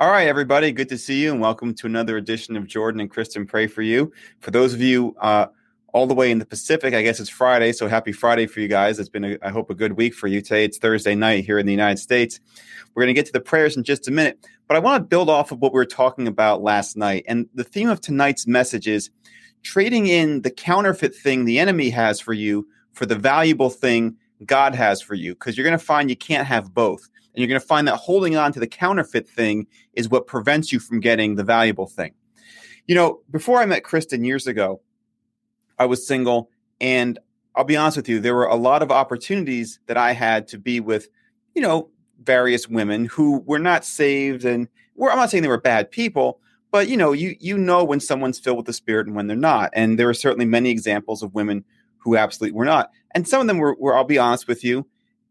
All right, everybody, good to see you, and welcome to another edition of Jordan and Kristen Pray for You. For those of you uh, all the way in the Pacific, I guess it's Friday, so happy Friday for you guys. It's been, a, I hope, a good week for you. Today it's Thursday night here in the United States. We're going to get to the prayers in just a minute, but I want to build off of what we were talking about last night. And the theme of tonight's message is trading in the counterfeit thing the enemy has for you for the valuable thing God has for you, because you're going to find you can't have both. And you're going to find that holding on to the counterfeit thing is what prevents you from getting the valuable thing. You know, before I met Kristen years ago, I was single. And I'll be honest with you, there were a lot of opportunities that I had to be with, you know, various women who were not saved. And I'm not saying they were bad people, but you know, you you know when someone's filled with the Spirit and when they're not. And there are certainly many examples of women who absolutely were not. And some of them were, were I'll be honest with you,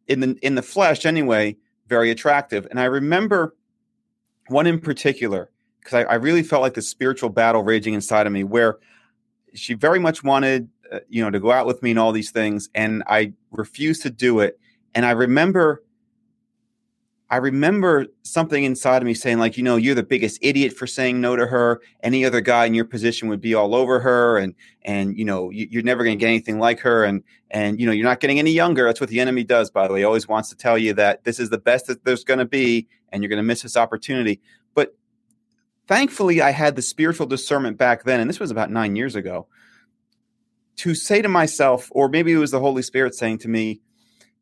in the in the flesh anyway, very attractive. And I remember one in particular because I, I, really felt like the spiritual battle raging inside of me, where she very much wanted, uh, you know, to go out with me and all these things, and I refused to do it. And I remember I remember something inside of me saying, like, you know, you're the biggest idiot for saying no to her. Any other guy in your position would be all over her, and and you know, you, are never going to get anything like her, and and you know, you're not getting any younger. That's what the enemy does, by the way. He always wants to tell you that this is the best that there's going to be, and you're going to miss this opportunity. But thankfully, I had the spiritual discernment back then, and this was about nine years ago, to say to myself, or maybe it was the Holy Spirit saying to me,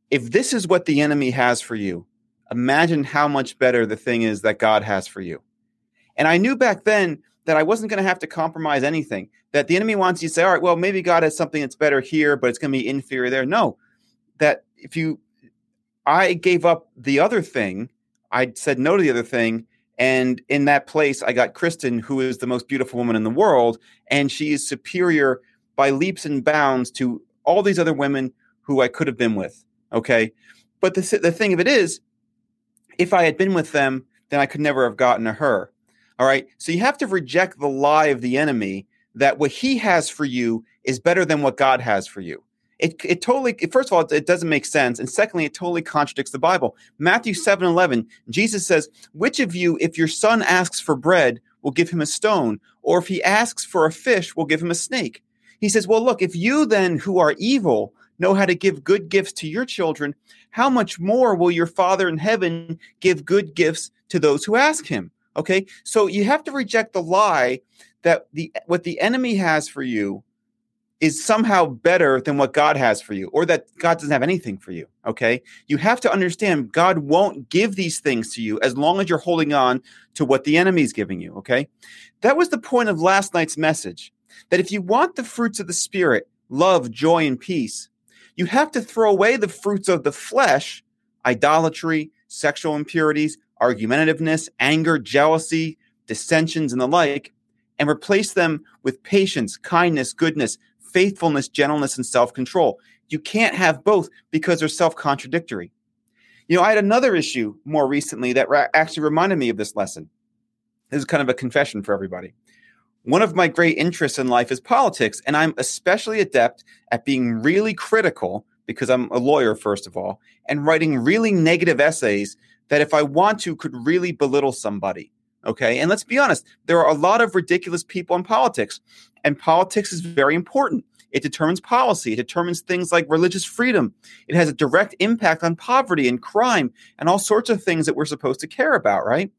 if this is what the enemy has for you imagine how much better the thing is that God has for you. And I knew back then that I wasn't going to have to compromise anything. That the enemy wants you to say, all right, well, maybe God has something that's better here, but it's going to be inferior there. No, that if you, I gave up the other thing, I said no to the other thing. And in that place, I got Kristen, who is the most beautiful woman in the world. And she is superior by leaps and bounds to all these other women who I could have been with. Okay. But the, the thing of it is, if I had been with them, then I could never have gotten to her. All right. So you have to reject the lie of the enemy that what he has for you is better than what God has for you. It, it totally, first of all, it doesn't make sense. And secondly, it totally contradicts the Bible. Matthew 7 11, Jesus says, Which of you, if your son asks for bread, will give him a stone? Or if he asks for a fish, will give him a snake? He says, Well, look, if you then, who are evil, know how to give good gifts to your children, how much more will your Father in heaven give good gifts to those who ask him? Okay? So you have to reject the lie that the what the enemy has for you is somehow better than what God has for you, or that God doesn't have anything for you. Okay. You have to understand God won't give these things to you as long as you're holding on to what the enemy is giving you. Okay. That was the point of last night's message that if you want the fruits of the Spirit, love, joy, and peace, you have to throw away the fruits of the flesh, idolatry, sexual impurities, argumentativeness, anger, jealousy, dissensions, and the like, and replace them with patience, kindness, goodness, faithfulness, gentleness, and self control. You can't have both because they're self contradictory. You know, I had another issue more recently that actually reminded me of this lesson. This is kind of a confession for everybody. One of my great interests in life is politics, and I'm especially adept at being really critical because I'm a lawyer, first of all, and writing really negative essays that, if I want to, could really belittle somebody. Okay. And let's be honest, there are a lot of ridiculous people in politics, and politics is very important. It determines policy, it determines things like religious freedom. It has a direct impact on poverty and crime and all sorts of things that we're supposed to care about, right?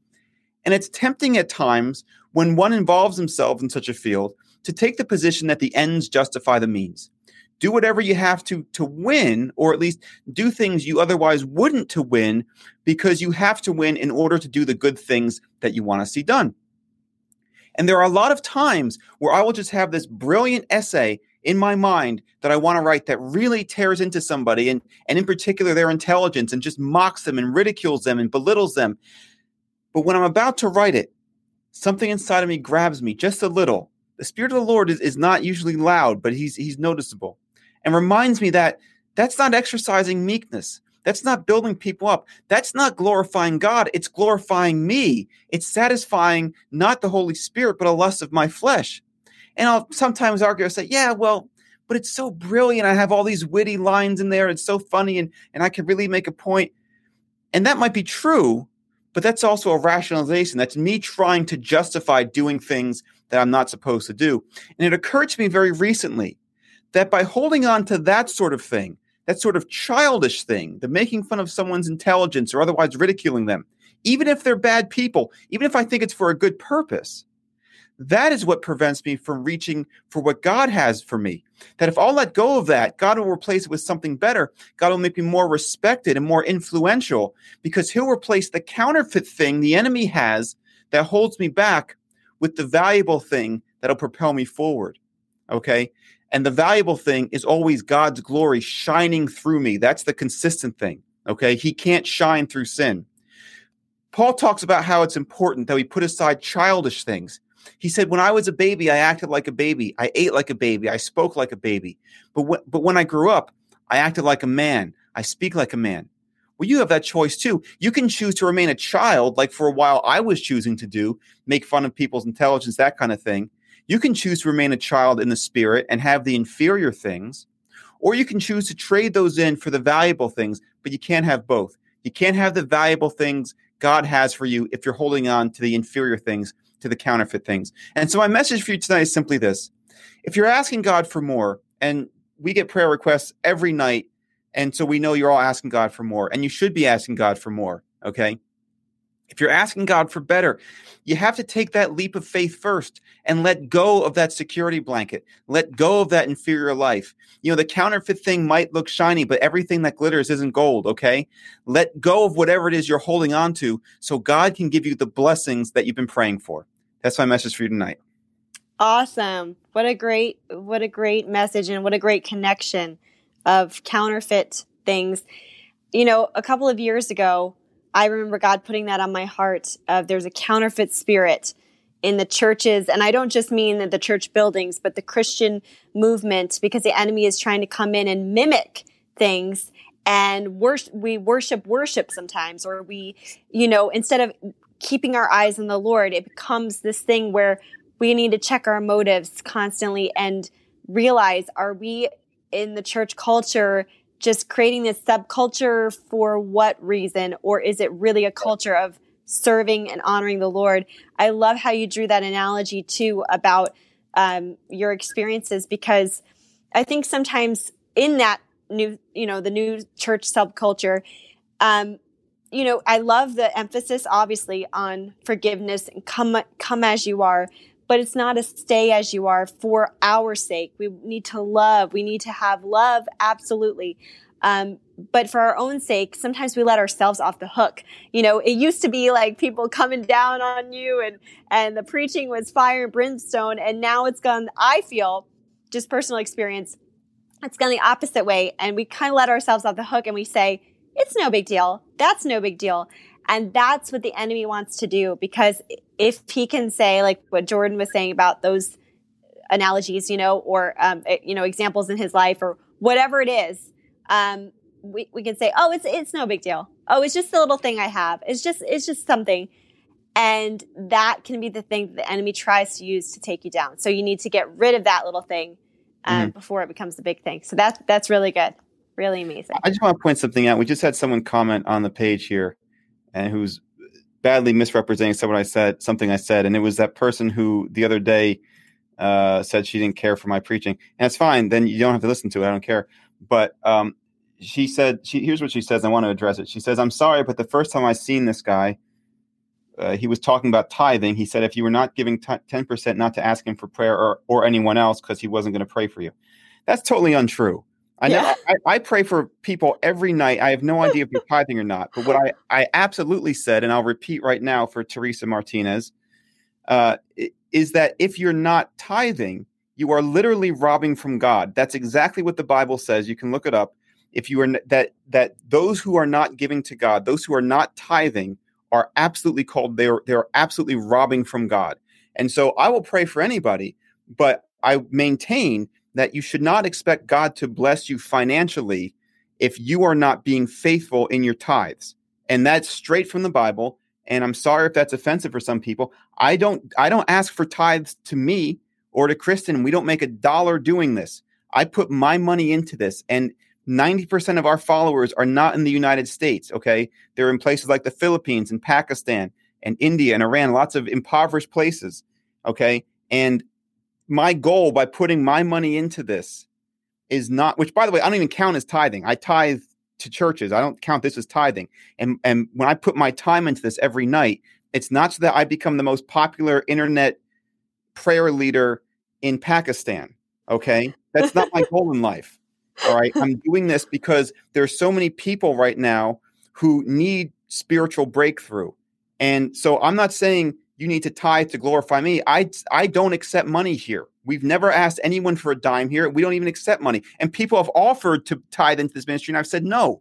And it's tempting at times when one involves himself in such a field to take the position that the ends justify the means. Do whatever you have to to win, or at least do things you otherwise wouldn't to win because you have to win in order to do the good things that you want to see done. And there are a lot of times where I will just have this brilliant essay in my mind that I want to write that really tears into somebody and, and in particular their intelligence and just mocks them and ridicules them and belittles them. But when I'm about to write it, something inside of me grabs me just a little. The Spirit of the Lord is, is not usually loud, but he's, he's noticeable and reminds me that that's not exercising meekness. That's not building people up. That's not glorifying God. It's glorifying me. It's satisfying not the Holy Spirit, but a lust of my flesh. And I'll sometimes argue, I say, yeah, well, but it's so brilliant. I have all these witty lines in there. It's so funny, and, and I can really make a point. And that might be true, but that's also a rationalization. That's me trying to justify doing things that I'm not supposed to do. And it occurred to me very recently that by holding on to that sort of thing, that sort of childish thing, the making fun of someone's intelligence or otherwise ridiculing them, even if they're bad people, even if I think it's for a good purpose, that is what prevents me from reaching for what God has for me. That if I'll let go of that, God will replace it with something better. God will make me more respected and more influential because He'll replace the counterfeit thing the enemy has that holds me back with the valuable thing that'll propel me forward. Okay. And the valuable thing is always God's glory shining through me. That's the consistent thing. Okay. He can't shine through sin. Paul talks about how it's important that we put aside childish things he said, When I was a baby, I acted like a baby. I ate like a baby. I spoke like a baby. But, but when I grew up, I acted like a man. I speak like a man. Well, you have that choice too. You can choose to remain a child, like for a while I was choosing to do, make fun of people's intelligence, that kind of thing. You can choose to remain a child in the spirit and have the inferior things, or you can choose to trade those in for the valuable things, but you can't have both. You can't have the valuable things God has for you if you're holding on to the inferior things to the counterfeit things. And so my message for you tonight is simply this. If you're asking God for more, and we get prayer requests every night, and so we know you're all asking God for more, and you should be asking God for more, okay? If you're asking God for better, you have to take that leap of faith first and let go of that security blanket. Let go of that inferior life. You know, the counterfeit thing might look shiny, but everything that glitters isn't gold, okay? Let go of whatever it is you're holding on to so God can give you the blessings that you've been praying for. That's my message for you tonight. Awesome. What a great what a great message and what a great connection of counterfeit things. You know, a couple of years ago, I remember God putting that on my heart of there's a counterfeit spirit in the churches. And I don't just mean the church buildings but the Christian movement because the enemy is trying to come in and mimic things and worship, we worship worship sometimes or we you know instead of keeping our eyes on the Lord it becomes this thing where we need to check our motives constantly and realize are we in the church culture just creating this subculture for what reason? Or is it really a culture of serving and honoring the Lord? I love how you drew that analogy too about um, your experiences because I think sometimes in that new, you know, the new church subculture, um, you know, I love the emphasis obviously on forgiveness and come come as you are, but it's not a stay as you are for our sake. We need to love. We need to have love, absolutely. Um, but for our own sake, sometimes we let ourselves off the hook. You know, it used to be like people coming down on you and, and the preaching was fire and brimstone. And now it's gone, I feel, just personal experience, it's gone the opposite way. And we kind of let ourselves off the hook and we say, it's no big deal. That's no big deal. And that's what the enemy wants to do because if he can say, like what Jordan was saying about those analogies, you know, or, um, eh, you know, examples in his life or whatever it is, um, we, we can say, oh, it's, it's no big deal. Oh, it's just the little thing I have. It's just, it's just something. And that can be the thing that the enemy tries to use to take you down. So you need to get rid of that little thing um, mm-hmm. before it becomes the big thing. So that's, that's really good. Really amazing. I just want to point something out. We just had someone comment on the page here and who's badly misrepresenting someone I said something I said, and it was that person who the other day uh, said she didn't care for my preaching, and it's fine. Then you don't have to listen to it. I don't care. But um, she said, she here's what she says. I want to address it. She says, "I'm sorry, but the first time I seen this guy." Uh, he was talking about tithing. He said, if you were not giving ten percent, not to ask him for prayer or, or anyone else because he wasn't going to pray for you. That's totally untrue. I know I, I, pray for people every night. I have no idea if you're tithing or not. But what I, I absolutely said, and I'll repeat right now for Teresa Martinez, uh, is that if you're not tithing, you are literally robbing from God. That's exactly what the Bible says. You can look it up. If you are that that those who are not giving to God, those who are not tithing, are absolutely called they're they're absolutely robbing from God. And so I will pray for anybody, but I maintain that you should not expect God to bless you financially if you are not being faithful in your tithes. And that's straight from the Bible. And I'm sorry if that's offensive for some people. I don't I don't ask for tithes to me or to Kristen. We don't make a dollar doing this. I put my money into this and 90% of our followers are not in the United States, okay? They're in places like the Philippines and Pakistan and India and Iran, lots of impoverished places, okay? And my goal by putting my money into this is not which by the way, I don't even count as tithing. I tithe to churches. I don't count this as tithing. And and when I put my time into this every night, it's not so that I become the most popular internet prayer leader in Pakistan, okay? That's not my goal in life. All right. I'm doing this because there's so many people right now who need spiritual breakthrough. And so I'm not saying you need to tithe to glorify me. I I don't accept money here. We've never asked anyone for a dime here. We don't even accept money. And people have offered to tithe into this ministry, and I've said no.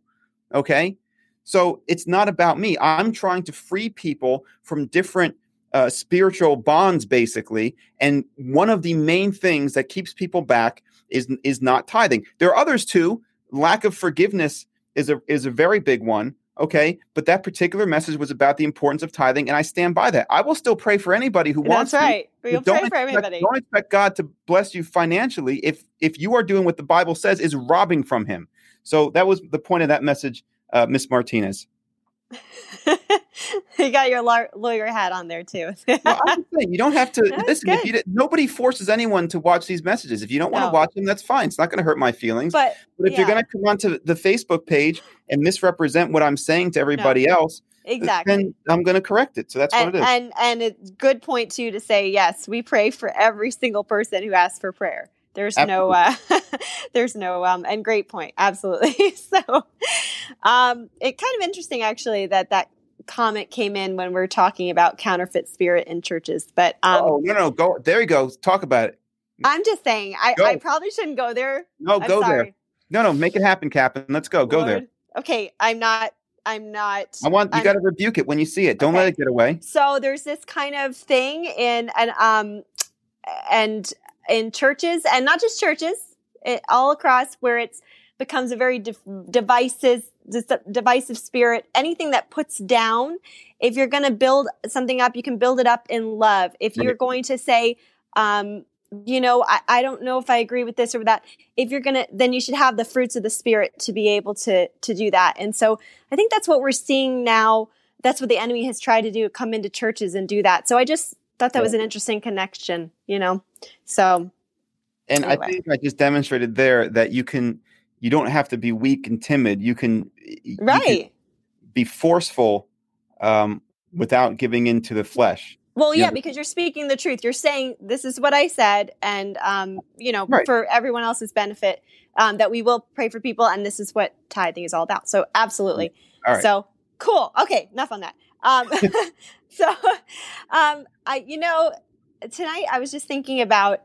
Okay. So it's not about me. I'm trying to free people from different uh, spiritual bonds, basically. And one of the main things that keeps people back is is not tithing. There are others too. Lack of forgiveness is a is a very big one. Okay, but that particular message was about the importance of tithing, and I stand by that. I will still pray for anybody who That's wants. right. To, We'll don't pray for expect- everybody. Don't expect God to bless you financially if if you are doing what the Bible says is robbing from Him. So that was the point of that message, uh, Miss Martinez. you got your law- lawyer hat on there too. Well, I'm saying, you don't have to That's listen. If you, nobody forces anyone to watch these messages. If you don't want to No. watch them, that's fine. It's not going to hurt my feelings. but But if you're going to come onto the Facebook page and misrepresent what I'm saying to everybody else, exactly. then I'm going to correct it. So that's and, what it is. and and it's good point too to say yes we pray for every single person who asks for prayer there's no uh there's no um and great point absolutely so um it kind of interesting actually that that comment came in when we're talking about counterfeit spirit in churches but um oh no, no, go there. You go. Talk about it. i'm just saying i Go. i probably shouldn't go there No, I'm go sorry. there. No, no, make it happen, Captain. Let's go. Go there. Okay i'm not i'm not I want you got to rebuke it when you see it. Don't let it get away. so there's this kind of thing in and um and in churches and not just churches it, all across where it's becomes a very div- divisive divisive spirit. Anything that puts down if you're going to build something up you can build it up in love. If you're going to say um you know I, I don't know if i agree with this or that if you're gonna then you should have the fruits of the spirit to be able to to do that. And so i think that's what we're seeing now. That's what the enemy has tried to do come into churches and do that. So i just thought that was an interesting connection you know so And Anyway. I think I just demonstrated there that you can. You don't have to be weak and timid. You can. you can right be forceful um, without giving into the flesh. well yeah Yeah. because you're speaking the truth you're saying this is what i said and um you know Right. for everyone else's benefit um that we will pray for people and this is what tithing is all about so absolutely All right. So cool. Okay, enough on that. Um, so, um, I, you know, tonight I was just thinking about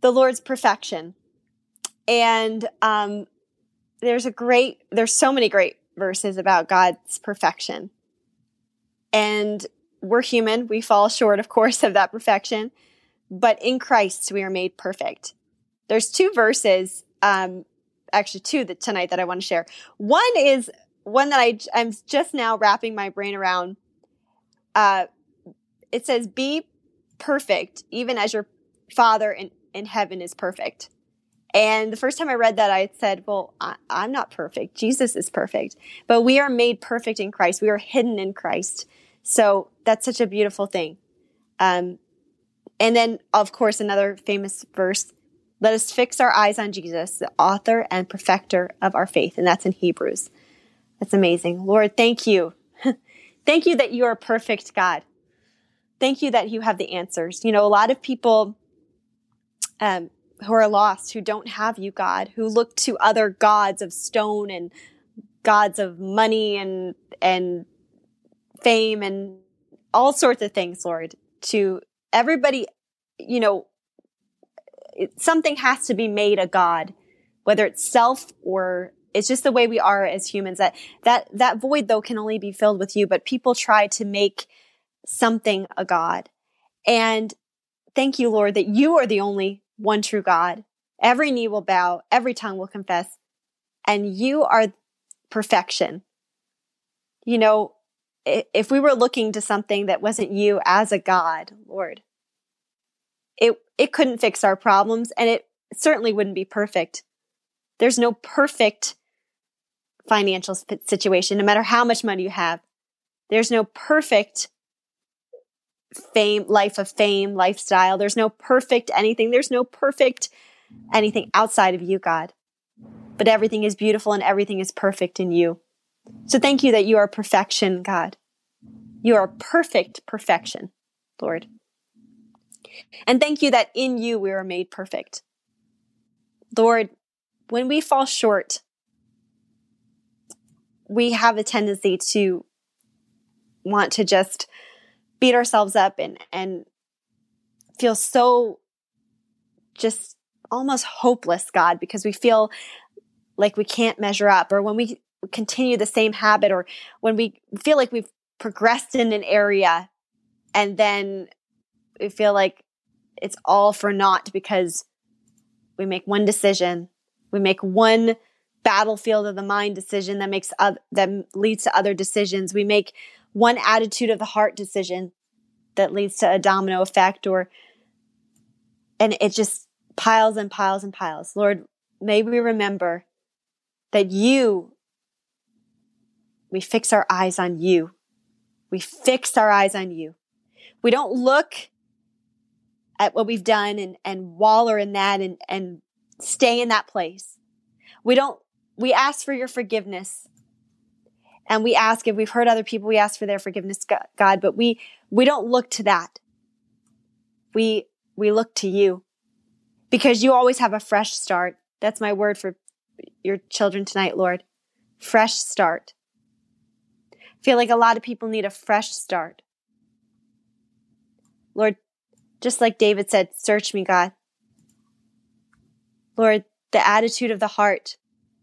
the Lord's perfection, and um, there's a great, there's so many great verses about God's perfection, and we're human. We fall short, of course, of that perfection, but in Christ we are made perfect. There's two verses, um, actually two that tonight that I want to share. One is one that I I'm just now wrapping my brain around. Uh, it says, "Be perfect, even as your Father in in heaven is perfect." And the first time I read that, I said, "Well, I, I'm not perfect. Jesus is perfect, but we are made perfect in Christ. We are hidden in Christ. So that's such a beautiful thing." Um, and then, of course, another famous verse let us fix our eyes on Jesus, the author and perfecter of our faith. And that's in Hebrews. That's amazing. Lord, thank you. thank you that you are perfect God. Thank you that you have the answers. You know, a lot of people um, who are lost, who don't have you, God, who look to other gods of stone and gods of money and and fame and all sorts of things, Lord. To everybody, you know, it, something has to be made a god, whether it's self or it's just the way we are as humans that that that void though can only be filled with you but people try to make something a god. And thank you lord that you are the only one true god. Every knee will bow every tongue will confess and you are perfection. You know if we were looking to something that wasn't you as a god lord it it couldn't fix our problems and it certainly wouldn't be perfect. There's no perfect financial situation, no matter how much money you have. There's no perfect fame, life of fame, lifestyle. There's no perfect anything. There's no perfect anything outside of you, God. But everything is beautiful and everything is perfect in you. So thank you that you are perfection, God. You are perfect perfection, Lord. And thank you that in you we are made perfect. Lord, when we fall short, we have a tendency to want to just beat ourselves up and, and feel so just almost hopeless, God, because we feel like we can't measure up, or when we continue the same habit, or when we feel like we've progressed in an area and then we feel like it's all for naught because we make one decision we make one battlefield of the mind decision that makes other, that leads to other decisions. We make one attitude of the heart decision that leads to a domino effect or and it just piles and piles and piles. Lord, may we remember that you we fix our eyes on you. We fix our eyes on you. We don't look at what we've done and, and waller in that and, and stay in that place. We don't, we ask for your forgiveness. And we ask if we've hurt other people, we ask for their forgiveness, God, but we, we don't look to that. We, we look to you because you always have a fresh start. That's my word for your children tonight, Lord. Fresh start. I feel like a lot of people need a fresh start. Lord, just like David said, search me, God. Lord, the attitude of the heart,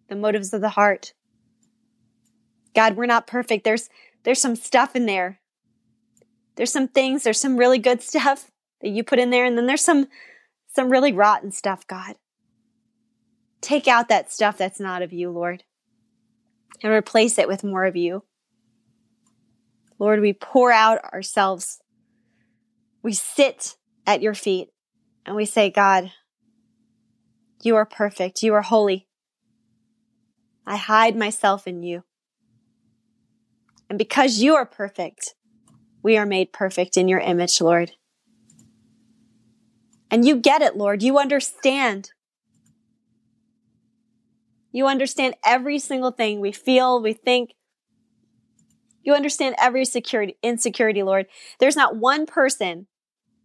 the motives of the heart. God, we're not perfect. There's there's some stuff in there. There's some things, there's some really good stuff that you put in there and then there's some some really rotten stuff, God. Take out that stuff that's not of you, Lord, and replace it with more of you. Lord, we pour out ourselves. We sit at your feet and we say, God, you are perfect. You are holy. I hide myself in you. And because you are perfect, we are made perfect in your image, Lord. And you get it, Lord. You understand. You understand every single thing we feel, we think. You understand every security, insecurity, Lord. There's not one person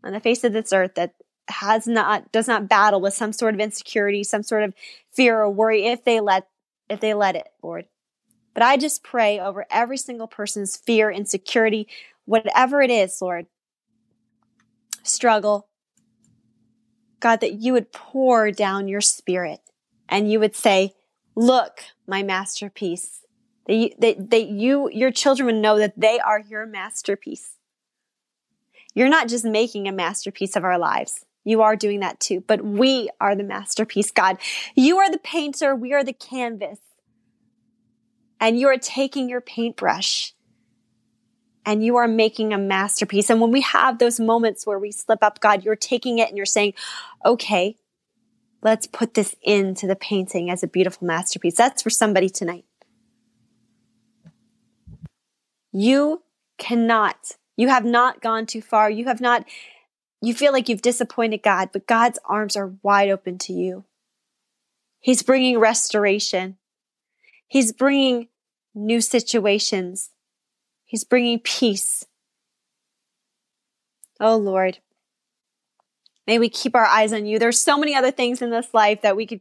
on the face of this earth that has not does not battle with some sort of insecurity, some sort of fear or worry if they let if they let it, Lord. But I just pray over every single person's fear, insecurity, whatever it is, Lord. Struggle. God, that you would pour down your spirit and you would say, look, my masterpiece. That you, that, that you, your children would know that they are your masterpiece. You're not just making a masterpiece of our lives. You are doing that too, but we are the masterpiece, God. You are the painter. We are the canvas. And you are taking your paintbrush and you are making a masterpiece. And when we have those moments where we slip up, God, you're taking it and you're saying, okay, let's put this into the painting as a beautiful masterpiece. That's for somebody tonight. You cannot, you have not gone too far. You have not you feel like you've disappointed God, but God's arms are wide open to you. He's bringing restoration. He's bringing new situations. He's bringing peace. Oh Lord, may we keep our eyes on you. There's so many other things in this life that we could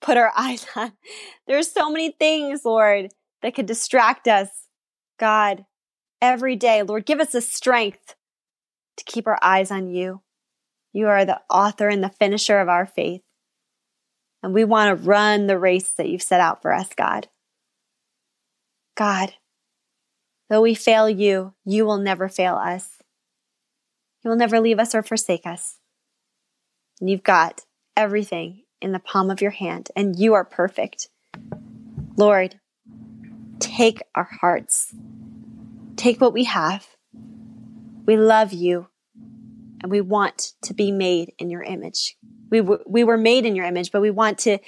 put our eyes on. There's so many things, Lord, that could distract us. God, every day, Lord, give us the strength to keep our eyes on you. You are the author and the finisher of our faith. And we want to run the race that you've set out for us, God. God, though we fail you, you will never fail us. You will never leave us or forsake us. And you've got everything in the palm of your hand, and you are perfect. Lord, take our hearts, take what we have. We love you, and we want to be made in your image. We, w- we were made in your image, but we want to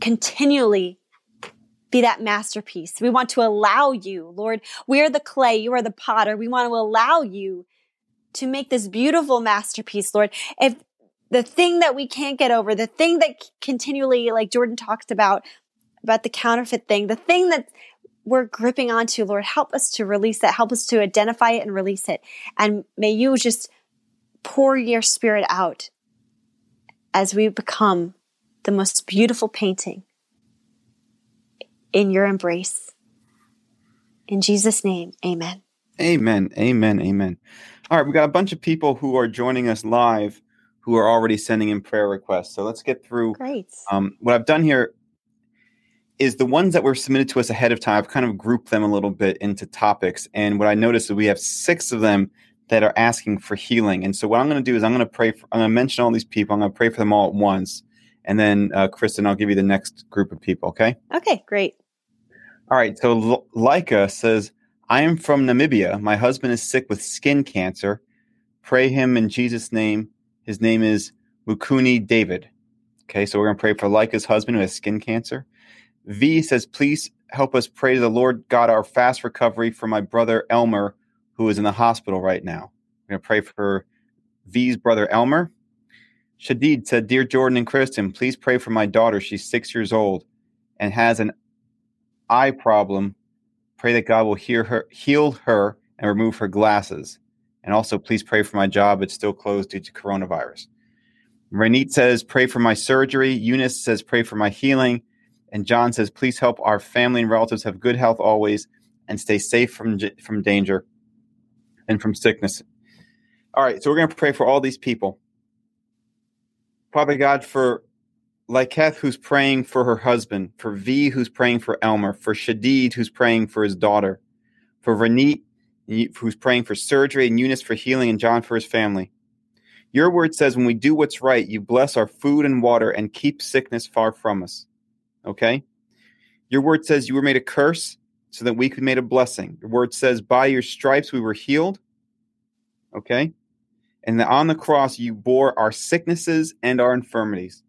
continually be that masterpiece. We want to allow you, Lord. We are the clay, you are the potter. We want to allow you to make this beautiful masterpiece, Lord. If the thing that we can't get over, the thing that continually, like Jordan talks about, about the counterfeit thing, the thing that we're gripping onto, Lord, help us to release that. Help us to identify it and release it. And may you just pour your spirit out as we become the most beautiful painting in your embrace. In Jesus' name, amen. Amen. Amen. Amen. All right, we got a bunch of people who are joining us live who are already sending in prayer requests. So let's get through. Great. Um, what I've done here is the ones that were submitted to us ahead of time. I've kind of grouped them a little bit into topics. And what I noticed is we have six of them that are asking for healing. And so what I'm going to do is I'm going to pray. For, I'm going to mention all these people. I'm going to pray for them all at once. And then, uh, Kristen, I'll give you the next group of people. Okay. Okay, great. All right. So L- Leica says, I am from Namibia. My husband is sick with skin cancer. Pray him in Jesus' name his name is Mukuni David. Okay, so we're going to pray for Leica's husband who has skin cancer. V says, Please help us pray to the Lord God our fast recovery for my brother Elmer, who is in the hospital right now. We're going to pray for V's brother Elmer. Shadid said, Dear Jordan and Kristen, please pray for my daughter. She's six years old and has an eye problem. Pray that God will hear her, heal her and remove her glasses. And also, please pray for my job. It's still closed due to coronavirus. Renit says, pray for my surgery. Eunice says, pray for my healing. And John says, please help our family and relatives have good health always and stay safe from, from danger and from sickness. All right, so we're going to pray for all these people. Father God, for Laiketh, who's praying for her husband, for V, who's praying for Elmer, for Shadid, who's praying for his daughter, for Renit, who's praying for surgery, and Eunice for healing, and John for his family. Your word says, when we do what's right, you bless our food and water and keep sickness far from us. Okay? Your word says you were made a curse so that we could be made a blessing. Your word says, by your stripes we were healed. Okay? And that on the cross you bore our sicknesses and our infirmities.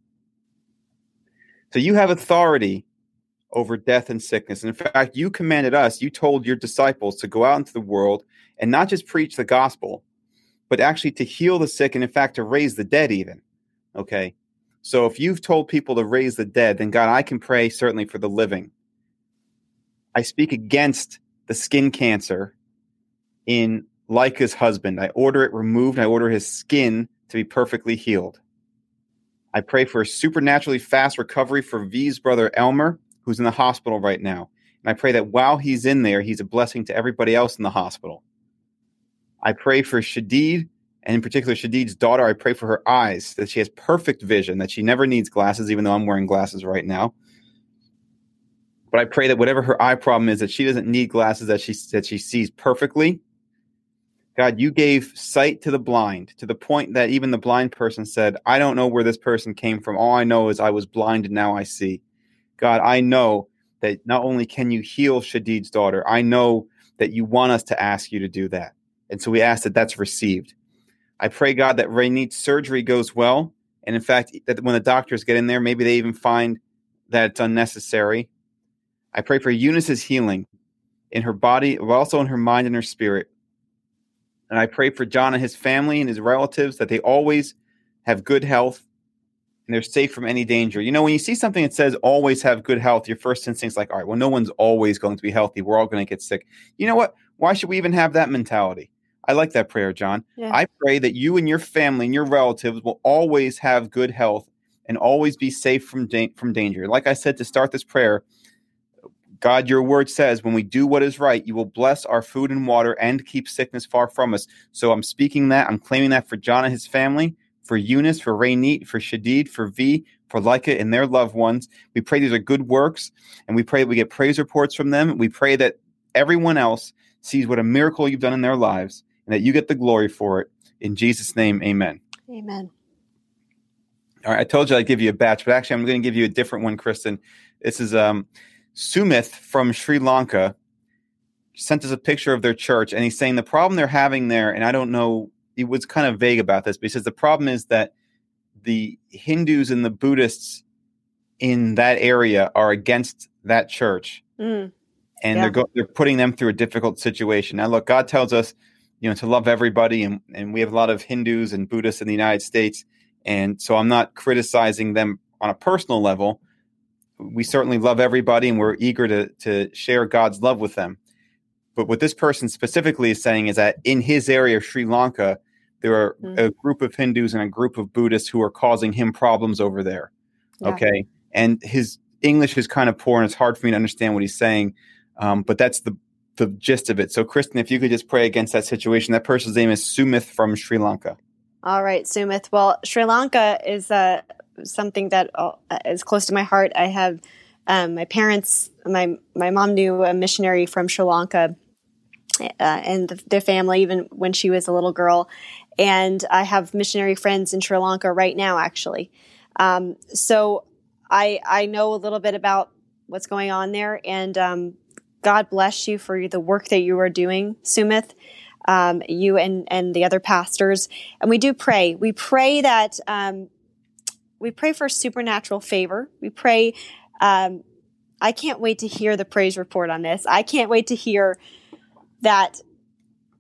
So you have authority over death and sickness. And in fact, you commanded us, you told your disciples to go out into the world and not just preach the gospel, but actually to heal the sick and, in fact, to raise the dead, even. Okay. So if you've told people to raise the dead, then God, I can pray certainly for the living. I speak against the skin cancer in Leica's husband. I order it removed. I order his skin to be perfectly healed. I pray for a supernaturally fast recovery for V's brother Elmer who's in the hospital right now. And I pray that while he's in there, he's a blessing to everybody else in the hospital. I pray for Shadid, and in particular, Shadid's daughter. I pray for her eyes, that she has perfect vision, that she never needs glasses, even though I'm wearing glasses right now. But I pray that whatever her eye problem is, that she doesn't need glasses, that she, that she sees perfectly. God, you gave sight to the blind to the point that even the blind person said, I don't know where this person came from. All I know is I was blind and now I see. God, I know that not only can you heal Shadid's daughter, I know that you want us to ask you to do that. And so we ask that that's received. I pray, God, that Rainit's surgery goes well. And in fact, that when the doctors get in there, maybe they even find that it's unnecessary. I pray for Eunice's healing in her body, but also in her mind and her spirit. And I pray for John and his family and his relatives that they always have good health and they're safe from any danger. You know, when you see something that says always have good health, your first instinct is like, all right, well, no one's always going to be healthy. We're all going to get sick. You know what? Why should we even have that mentality? I like that prayer, John. Yeah. I pray that you and your family and your relatives will always have good health and always be safe from da- from danger. Like I said to start this prayer, God, your word says, when we do what is right, you will bless our food and water and keep sickness far from us. So I'm speaking that, I'm claiming that for John and his family, for Eunice, for Raynit, for Shadid, for V, for Leica and their loved ones. We pray these are good works, and we pray that we get praise reports from them. We pray that everyone else sees what a miracle you've done in their lives and that you get the glory for it. In Jesus' name, amen. Amen. All right, I told you I'd give you a batch, but actually, I'm going to give you a different one, Kristen. This is um, Sumith from Sri Lanka sent us a picture of their church, and he's saying the problem they're having there, and I don't know, he was kind of vague about this, but he says the problem is that the Hindus and the Buddhists in that area are against that church, Mm. and Yeah. they're go- they're putting them through a difficult situation. Now, look, God tells us, you know, to love everybody, and and we have a lot of Hindus and Buddhists in the United States, and so I'm not criticizing them on a personal level. We certainly love everybody, and we're eager to to share God's love with them. But what this person specifically is saying is that in his area of Sri Lanka, there are Mm. a group of Hindus and a group of Buddhists who are causing him problems over there. Yeah. Okay. And his English is kind of poor and it's hard for me to understand what he's saying. Um, but that's the, the gist of it. So, Kristen, if you could just pray against that situation. That person's name is Sumith from Sri Lanka. All right, Sumith. Well, Sri Lanka is uh, something that uh, is close to my heart. I have um, my parents, my my mom knew a missionary from Sri Lanka, uh, and the, their family even when she was a little girl. And I have missionary friends in Sri Lanka right now, actually. Um, so I I know a little bit about what's going on there, and um, God bless you for the work that you are doing, Sumith. Um, you and and the other pastors, and we do pray. We pray that um, we pray for supernatural favor. We pray. Um, I can't wait to hear the praise report on this. I can't wait to hear that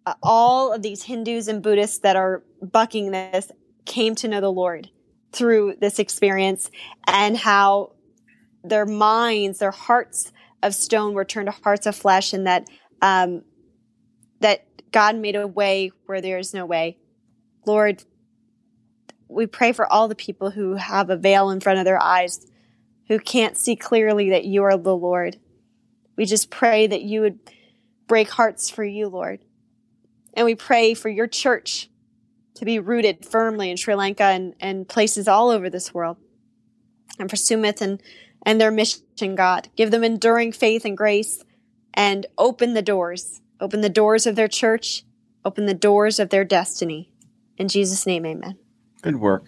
uh, all of these Hindus and Buddhists that are bucking this came to know the Lord through this experience and how their minds, their hearts of stone were turned to hearts of flesh and that, um, that God made a way where there is no way. Lord, we pray for all the people who have a veil in front of their eyes, who can't see clearly that you are the Lord. We just pray that you would break hearts for you, Lord. And we pray for your church to be rooted firmly in Sri Lanka and, and places all over this world. And for Sumith and, and their mission, God. Give them enduring faith and grace and open the doors. Open the doors of their church. Open the doors of their destiny. In Jesus' name, amen. Good work.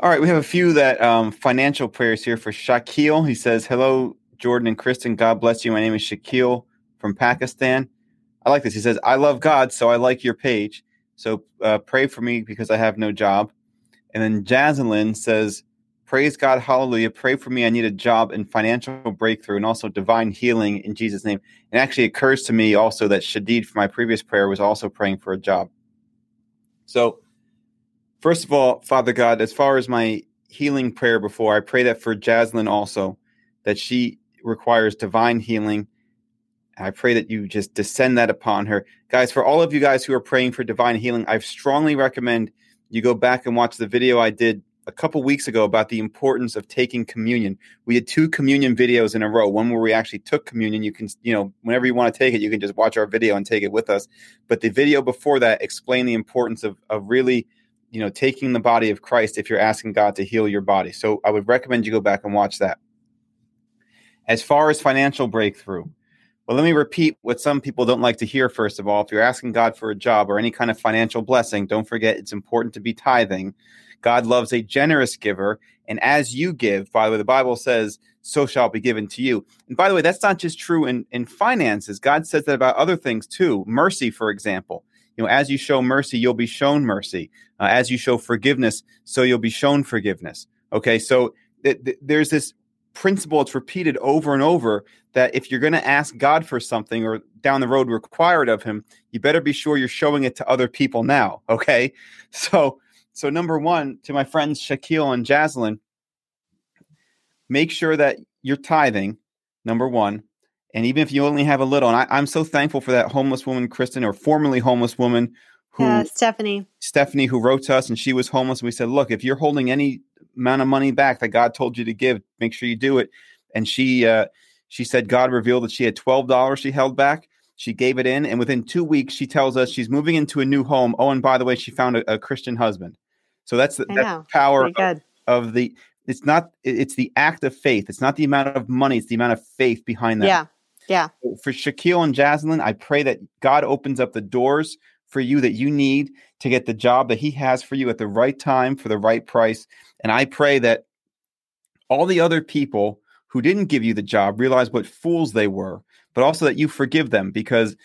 All right, we have a few that um, financial prayers here for Shakil. He says, "Hello, Jordan and Kristen. God bless you. My name is Shakil from Pakistan. I like this. He says, I love God, so I like your page. So uh, pray for me because I have no job. And then Jazlyn says, Praise God, hallelujah. Pray for me. I need a job and financial breakthrough and also divine healing in Jesus' name. And actually occurs to me also that Shadid from my previous prayer was also praying for a job. So, first of all, Father God, as far as my healing prayer before, I pray that for Jaslyn also, that she requires divine healing. I pray that you just descend that upon her. Guys, for all of you guys who are praying for divine healing, I strongly recommend you go back and watch the video I did a couple weeks ago about the importance of taking communion. We did two communion videos in a row. One where we actually took communion. You can, you know, whenever you want to take it, you can just watch our video and take it with us. But the video before that explained the importance of of really, you know, taking the body of Christ if you're asking God to heal your body. So I would recommend you go back and watch that. As far as financial breakthrough, well, let me repeat what some people don't like to hear. First of all, if you're asking God for a job or any kind of financial blessing, don't forget it's important to be tithing. God loves a generous giver. And as you give, by the way, the Bible says, so shall be given to you. And by the way, that's not just true in, in finances. God says that about other things too. Mercy, for example. You know, as you show mercy, you'll be shown mercy. Uh, as you show forgiveness, so you'll be shown forgiveness. Okay, so th- th- there's this principle it's repeated over and over that if you're going to ask God for something or down the road required of him, you better be sure you're showing it to other people now. Okay. So, so number one, to my friends Shakil and Jaslyn, make sure that you're tithing, number one. And even if you only have a little, and I, I'm so thankful for that homeless woman, Kristen, or formerly homeless woman who Stephanie. Stephanie, who wrote to us, and she was homeless. And we said, look, if you're holding any amount of money back that God told you to give, make sure you do it. And she uh, she said God revealed that she had twelve dollars she held back. She gave it in, and within two weeks, she tells us she's moving into a new home. Oh, and by the way, she found a, a Christian husband. So that's the, that's the power of, of, the. It's not. It's the act of faith. It's not the amount of money. It's the amount of faith behind that. Yeah. Yeah. For Shakil and Jaslyn, I pray that God opens up the doors for you that you need to get the job that He has for you at the right time for the right price. And I pray that all the other people who didn't give you the job realize what fools they were, but also that you forgive them because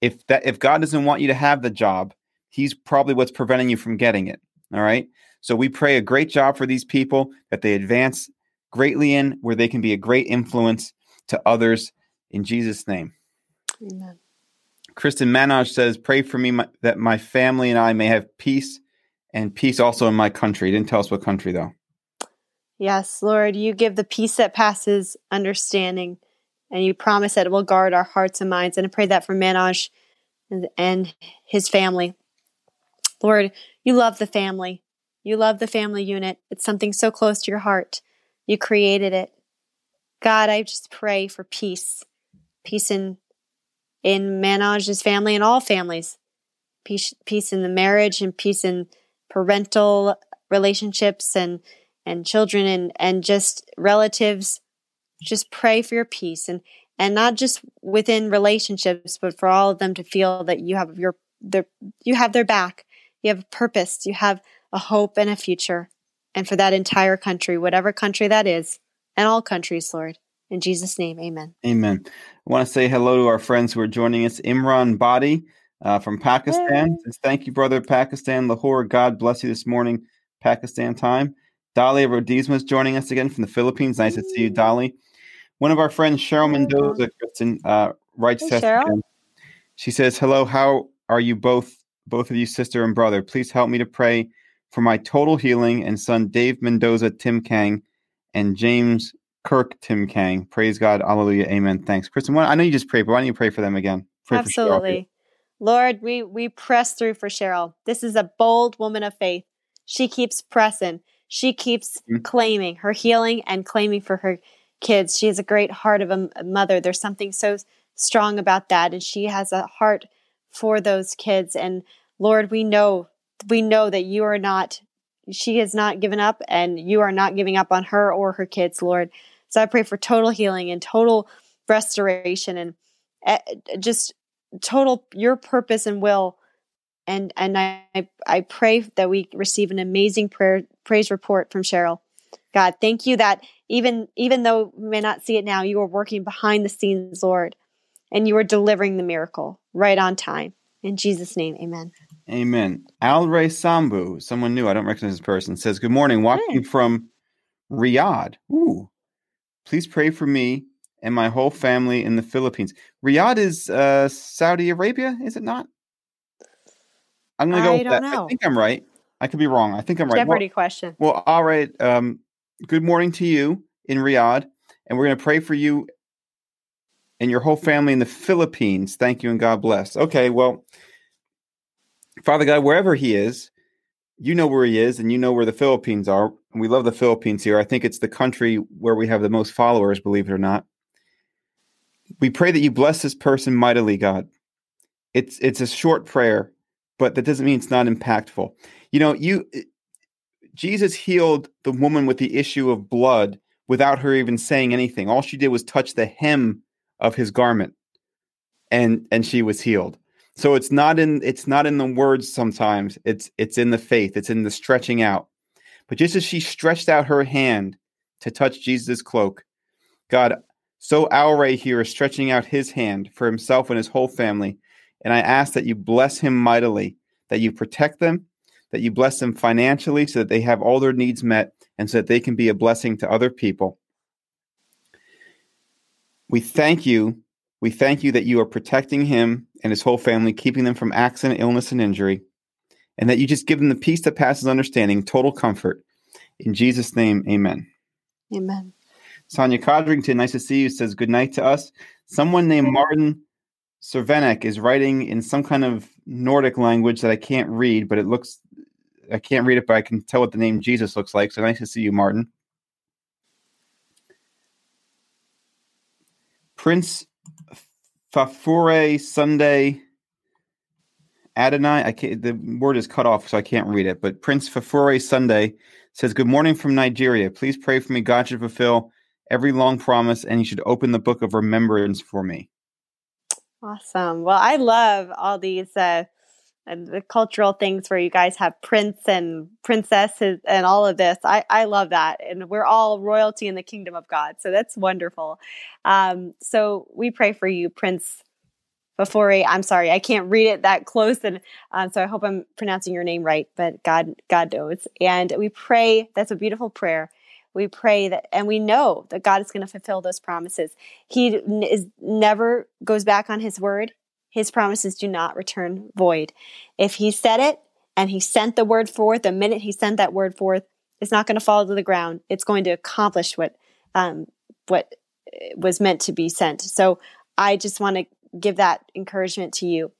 if that if God doesn't want you to have the job, He's probably what's preventing you from getting it. All right. So we pray a great job for these people that they advance greatly in, where they can be a great influence to others in Jesus' name. Amen. Kristen Manoj says, Pray for me my, that my family and I may have peace and peace also in my country. He didn't tell us what country, though. Yes, Lord, you give the peace that passes understanding, and you promise that it will guard our hearts and minds. And I pray that for Manoj and, and his family. Lord, you love the family. You love the family unit. It's something so close to your heart. You created it. God, I just pray for peace peace in in Manoj's family and all families, peace peace in the marriage and peace in parental relationships and and children and and just relatives. Just pray for your peace and and not just within relationships, but for all of them to feel that you have your their you have their back. You have a purpose. You have a hope and a future. And for that entire country, whatever country that is, and all countries, Lord. In Jesus' name, amen. Amen. I want to say hello to our friends who are joining us. Imran Badi uh, from Pakistan says, Thank you, brother. Pakistan, Lahore. God bless you this morning, Pakistan time. Dahlia Rodizma is joining us again from the Philippines. Nice to see you, Dolly. One of our friends, Cheryl Mendoza, Kristen, uh, writes hey, Cheryl. She says, Hello, how are you both, both of you, sister and brother? Please help me to pray for my total healing and son, Dave Mendoza, Tim Kang, and James Kirk, Tim Kang. Praise God. Hallelujah. Amen. Thanks. Kristen, I know you just prayed, but why don't you pray for them again? Pray Absolutely. Lord, we, we press through for Cheryl. This is a bold woman of faith. She keeps pressing. She keeps mm-hmm. claiming her healing and claiming for her kids. She has a great heart of a mother. There's something so strong about that. And she has a heart for those kids. And Lord, we know, we know that you are not, she has not given up and you are not giving up on her or her kids, Lord. So I pray for total healing and total restoration and eh, just total your purpose and will. And and I I pray that we receive an amazing prayer praise report from Cheryl. God, thank you that even even though we may not see it now, you are working behind the scenes, Lord, and you are delivering the miracle right on time. In Jesus' name, amen. Amen. Al Ray Sambu, someone new, I don't recognize this person, says, Good morning, watching hey. from Riyadh. Ooh, Please pray for me and my whole family in the Philippines. Riyadh is uh, Saudi Arabia, is it not? I'm going to go with that. Know. I think I'm right. I could be wrong. I think I'm right. Jeopardy well, question. Well, all right. Um, good morning to you in Riyadh, and we're going to pray for you and your whole family in the Philippines. Thank you and God bless. Okay, well, Father God, wherever He is, you know where He is, and you know where the Philippines are. We love the Philippines here. I think it's the country where we have the most followers, believe it or not. We pray that you bless this person mightily, God. It's it's a short prayer, but that doesn't mean it's not impactful. You know, you eh, Jesus healed the woman with the issue of blood without her even saying anything. All she did was touch the hem of his garment and and she was healed. So it's not in it's not in the words sometimes. It's it's in the faith. It's in the stretching out. But just as she stretched out her hand to touch Jesus' cloak, God, so our Ray here is stretching out his hand for himself and his whole family. And I ask that you bless him mightily, that you protect them, that you bless them financially so that they have all their needs met and so that they can be a blessing to other people. We thank you. We thank you that you are protecting him and his whole family, keeping them from accident, illness, and injury and that you just give them the peace that passes understanding, total comfort. In Jesus' name, amen. Amen. Sonia Codrington, nice to see you, says good night to us. Someone named Martin Cervenek is writing in some kind of Nordic language that I can't read, but it looks, I can't read it, but I can tell what the name Jesus looks like. So nice to see you, Martin. Prince Fafure Sunday Adonai. I can't, the word is cut off, so I can't read it. But Prince Fafure Sunday says, "Good morning from Nigeria. Please pray for me. God should fulfill every long promise, and you should open the book of remembrance for me." Awesome. Well, I love all these uh, the cultural things where you guys have prince and princesses and all of this. I, I love that. And we're all royalty in the kingdom of God. So that's wonderful. Um, so we pray for you, Prince Bafori. I'm sorry, I can't read it that close. And um, so I hope I'm pronouncing your name right, but God, God knows. And we pray, that's a beautiful prayer. We pray that, and we know that God is going to fulfill those promises. He is never goes back on his word his promises do not return void. If he said it and he sent the word forth, the minute he sent that word forth, it's not going to fall to the ground. It's going to accomplish what um, what was meant to be sent. So I just want to give that encouragement to you.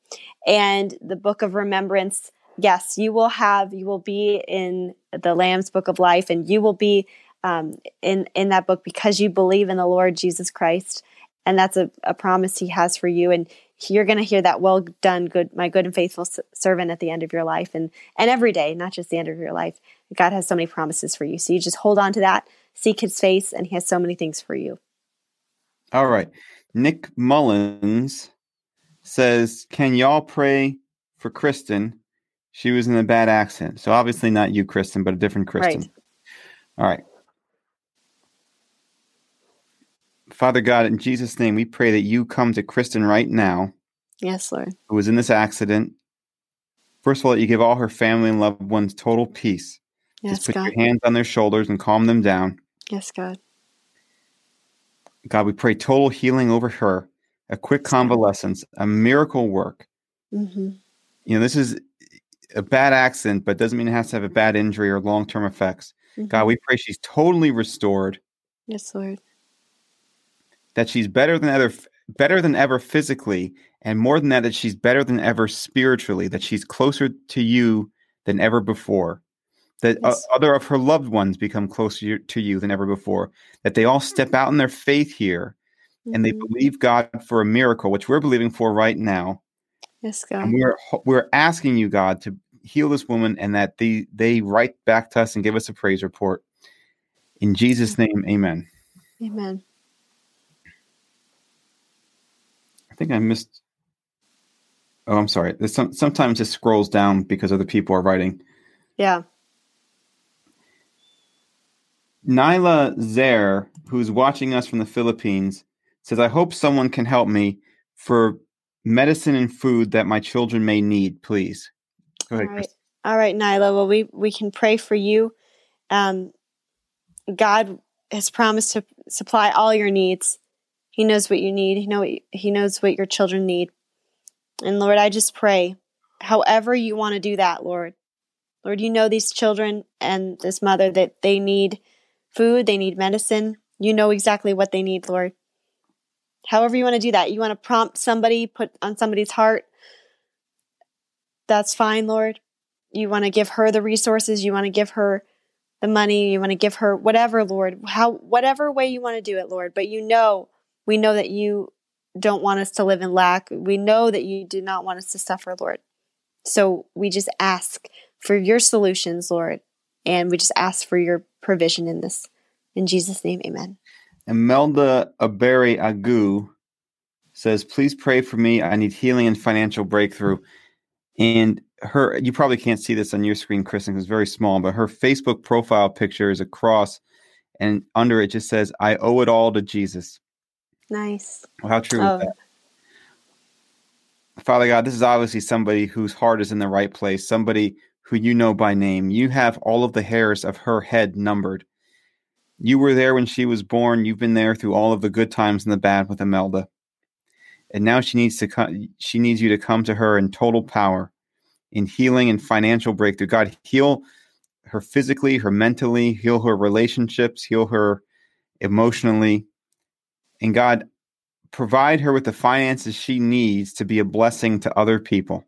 And the book of remembrance, yes, you will have, you will be in the Lamb's book of life, and you will be um, in in that book because you believe in the Lord Jesus Christ, and that's a, a promise He has for you. And you're going to hear that well done good my good and faithful servant at the end of your life. And and every day not just the end of your life god has so many promises for you. So you just hold on to that seek his face and he has so many things for you. All right. Nick mullins says can y'all pray for kristen? She was in a bad accident. So obviously not you kristen but a different kristen. Right. all right Father God, in Jesus' name, we pray that you come to Kristen right now. Yes, Lord. Who was in this accident. First of all, that you give all her family and loved ones total peace. Yes, Just put God. your hands on their shoulders and calm them down. Yes, God. God, we pray total healing over her, a quick convalescence, a miracle work. Mm-hmm. You know, this is a bad accident, but doesn't mean it has to have a bad injury or long term effects. Mm-hmm. God, we pray she's totally restored. Yes, Lord that she's better than ever better than ever physically and more than that that she's better than ever spiritually that she's closer to you than ever before. That yes. other of her loved ones become closer to you than ever before. That they all step out in their faith here mm-hmm. and they mm-hmm. believe god for a miracle which we're believing for right now. Yes god. and we're we're asking you god to heal this woman and that they they write back to us and give us a praise report. In jesus name amen. Amen think I missed. Oh, I'm sorry. There's some, sometimes it scrolls down because other people are writing. Yeah. Nyla Zer, who's watching us from the Philippines, says, I hope someone can help me for medicine and food that my children may need, please. Go ahead, All right, All right Nyla. Well, we, we can pray for you. Um, God has promised to supply all your needs. He knows what you need. He know he knows what your children need. And Lord, I just pray, however you want to do that, Lord. Lord, you know these children and this mother that they need food, they need medicine. You know exactly what they need, Lord. However you want to do that. You want to prompt somebody, put on somebody's heart. That's fine, Lord. You want to give her the resources, you want to give her the money, you want to give her whatever, Lord. How whatever way you want to do it, Lord, but you know we know that you don't want us to live in lack. We know that you do not want us to suffer, Lord. So we just ask for your solutions, Lord, and we just ask for your provision in this. In Jesus' name, amen. Imelda Aberi Agu says, Please pray for me. I need healing and financial breakthrough. And her, you probably can't see this on your screen, Kristen, because it's very small, but her Facebook profile picture is a cross, and under it just says, I owe it all to Jesus. Nice. Well, how true oh. is that? Father God, this is obviously somebody whose heart is in the right place, somebody who you know by name. You have all of the hairs of her head numbered. You were there when she was born. You've been there through all of the good times and the bad with Imelda. And now she needs to come, she needs you to come to her in total power, in healing and financial breakthrough. God, heal her physically, her mentally, heal her relationships, heal her emotionally. And God, provide her with the finances she needs to be a blessing to other people.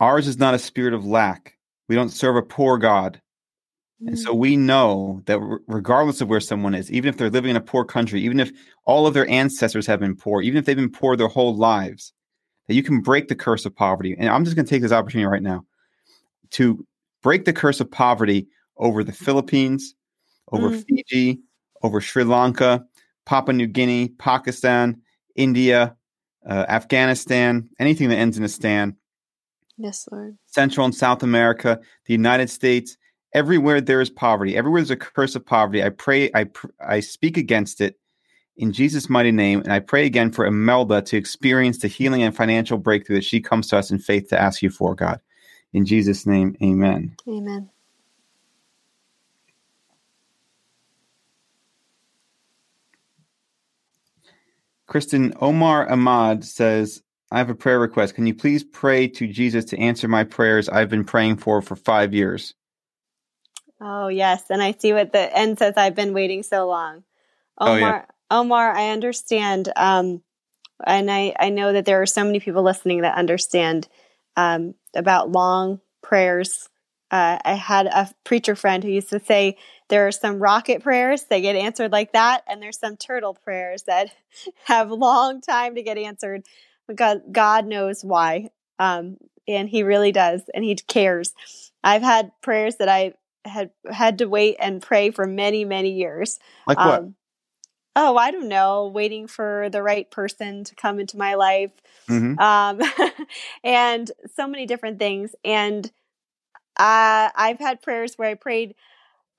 Ours is not a spirit of lack. We don't serve a poor God. And so we know that regardless of where someone is, even if they're living in a poor country, even if all of their ancestors have been poor, even if they've been poor their whole lives, that you can break the curse of poverty. And I'm just going to take this opportunity right now to break the curse of poverty over the Philippines, over mm. Fiji, over Sri Lanka, Papua New Guinea, Pakistan, India, uh, Afghanistan, anything that ends in a stan. Yes, Lord. Central and South America, the United States, everywhere there is poverty, everywhere there's a curse of poverty, I pray, I, I speak against it in Jesus' mighty name. And I pray again for Imelda to experience the healing and financial breakthrough that she comes to us in faith to ask you for, God. In Jesus' name, amen. Amen. Kristen Omar Ahmad says, I have a prayer request. Can you please pray to Jesus to answer my prayers I've been praying for for five years? Oh, yes. And I see what the end says. I've been waiting so long. Omar, oh, yeah. Omar, I understand. Um, and I, I know that there are so many people listening that understand um, about long prayers. Uh, I had a preacher friend who used to say there are some rocket prayers that get answered like that, and there's some turtle prayers that have long time to get answered. God, God knows why, um, and He really does, and He cares. I've had prayers that I had had to wait and pray for many, many years. Like what? Um, oh, I don't know, waiting for the right person to come into my life, mm-hmm. um, and so many different things. And uh, I've had prayers where I prayed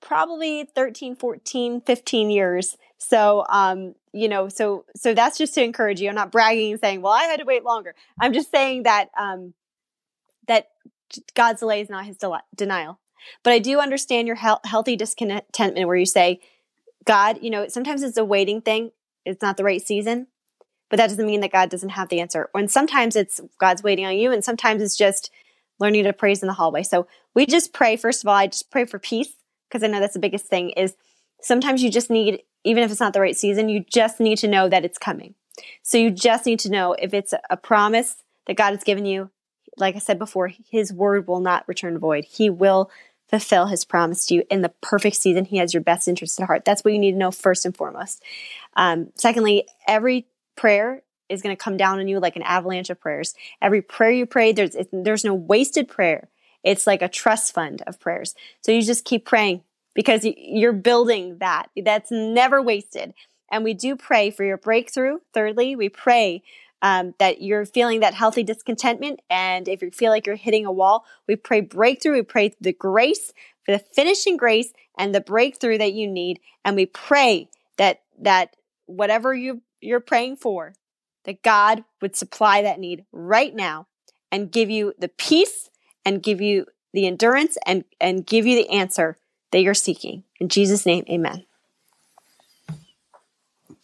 probably 13 14 15 years so um you know so so that's just to encourage you i'm not bragging and saying well i had to wait longer i'm just saying that um that god's delay is not his del- denial but i do understand your he- healthy discontentment where you say God, you know, sometimes it's a waiting thing. It's not the right season, but that doesn't mean that God doesn't have the answer. And sometimes it's God's waiting on you, and sometimes it's just learning to praise in the hallway. So we just pray. First of all, I just pray for peace because I know that's the biggest thing. Is sometimes you just need, even if it's not the right season, you just need to know that it's coming. So you just need to know if it's a promise that God has given you. Like I said before, His word will not return void. He will fulfill his promise to you in the perfect season. He has your best interest at heart. That's what you need to know first and foremost. Um, secondly, every prayer is going to come down on you like an avalanche of prayers. Every prayer you pray, there's there's no wasted prayer. It's like a trust fund of prayers. So you just keep praying because you're building that. That's never wasted. And we do pray for your breakthrough. Thirdly, we pray um, that you're feeling that healthy discontentment. And if you feel like you're hitting a wall, we pray breakthrough. We pray the grace for the finishing grace and the breakthrough that you need. And we pray that, that whatever you, you're praying for, that God would supply that need right now and give you the peace and give you the endurance and, and give you the answer that you're seeking. In Jesus' name, amen.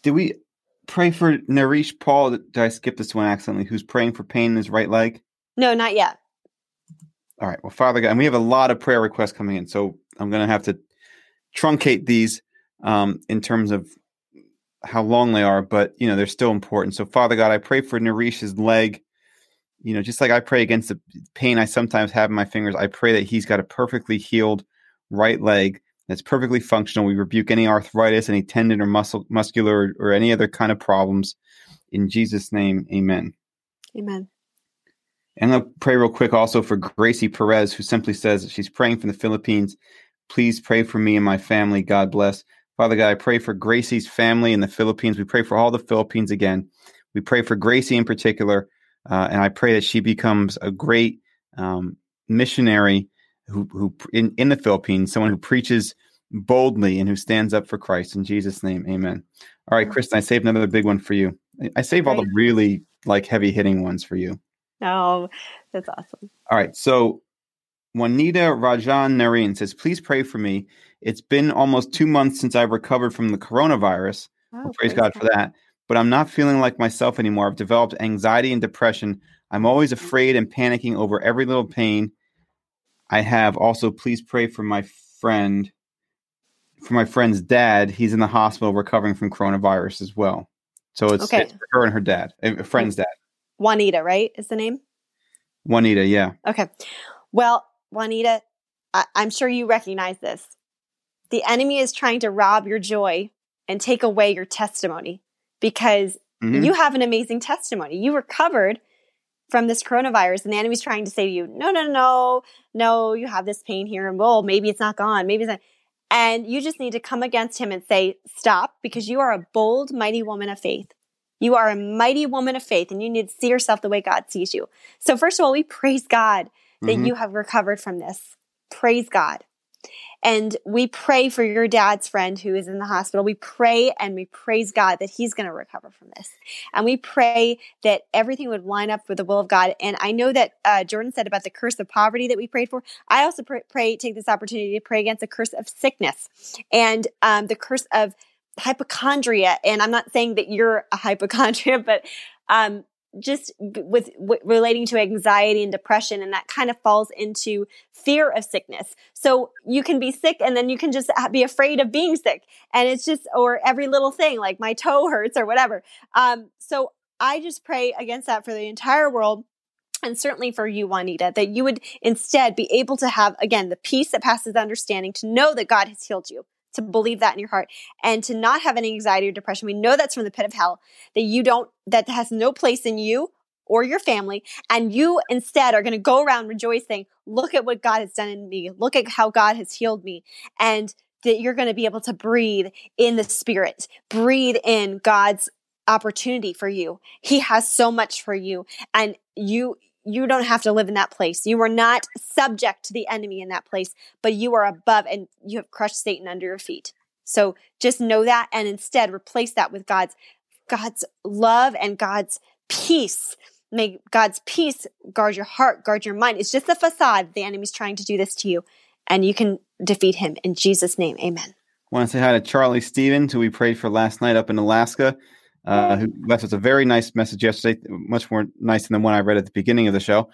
Did we pray for Narish Paul. Did I skip this one accidentally? Who's praying for pain in his right leg? No, not yet. All right. Well, Father God, and we have a lot of prayer requests coming in, so I'm going to have to truncate these um, in terms of how long they are, but you know they're still important. So, Father God, I pray for Narish's leg. You know, just like I pray against the pain I sometimes have in my fingers, I pray that he's got a perfectly healed right leg that's perfectly functional. We rebuke any arthritis, any tendon or muscle, muscular, or, or any other kind of problems. In Jesus' name, amen. Amen. And I'll pray real quick also for Gracie Perez, who simply says she's praying from the Philippines. Please pray for me and my family. God bless. Father God, I pray for Gracie's family in the Philippines. We pray for all the Philippines again. We pray for Gracie in particular. Uh, and I pray that she becomes a great um, missionary who who in, in the Philippines, someone who preaches boldly and who stands up for Christ. In Jesus' name, amen. All right, Kristen, I saved another big one for you. I save all the really like heavy hitting ones for you. Oh, that's awesome. All right. So Juanita Rajan Nareen says, please pray for me. It's been almost two months since I've recovered from the coronavirus. Oh, well, praise, praise God, God for that. But I'm not feeling like myself anymore. I've developed anxiety and depression. I'm always afraid and panicking over every little pain. I have also, please pray for my friend, for my friend's dad. He's in the hospital recovering from coronavirus as well. So it's, okay. it's her and her dad, eh, a friend's dad. Juanita, right? Is the name? Juanita, yeah. Okay. Well, Juanita, I- I'm sure you recognize this. the enemy is trying to rob your joy and take away your testimony because mm-hmm. you have an amazing testimony. You recovered from this coronavirus and the enemy's trying to say to you, no, no, no, no, you have this pain here and well, maybe it's not gone. Maybe it's not. And you just need to come against him and say, stop, because you are a bold, mighty woman of faith. You are a mighty woman of faith and you need to see yourself the way God sees you. So, first of all, we praise God that mm-hmm. you have recovered from this. Praise God. And we pray for your dad's friend who is in the hospital. We pray and we praise God that he's going to recover from this. And we pray that everything would line up with the will of God. And I know that uh, Jordan said about the curse of poverty that we prayed for. I also pray, pray take this opportunity to pray against the curse of sickness and um, the curse of hypochondria. And I'm not saying that you're a hypochondria, but um, just with, with relating to anxiety and depression and that kind of falls into fear of sickness. So you can be sick and then you can just be afraid of being sick. And it's just or every little thing like my toe hurts or whatever. Um, so i just pray against that for the entire world and certainly for you, Juanita, that you would instead be able to have, again, the peace that passes understanding to know that God has healed you to believe that in your heart and to not have any anxiety or depression. We know that's from the pit of hell, that you don't, that has no place in you or your family. And you instead are going to go around rejoicing, look at what God has done in me. Look at how God has healed me. And that you're going to be able to breathe in the spirit, breathe in God's opportunity for you. He has so much for you. And you, you don't have to live in that place. You are not subject to the enemy in that place, but you are above and you have crushed Satan under your feet. So just know that and instead replace that with God's God's love and God's peace. May God's peace guard your heart, guard your mind. It's just a facade. The enemy's trying to do this to you, and you can defeat him in Jesus' name. Amen. I want to say hi to Charlie Stevens, who we prayed for last night up in Alaska uh, who left us a very nice message yesterday, much more nice than the one I read at the beginning of the show.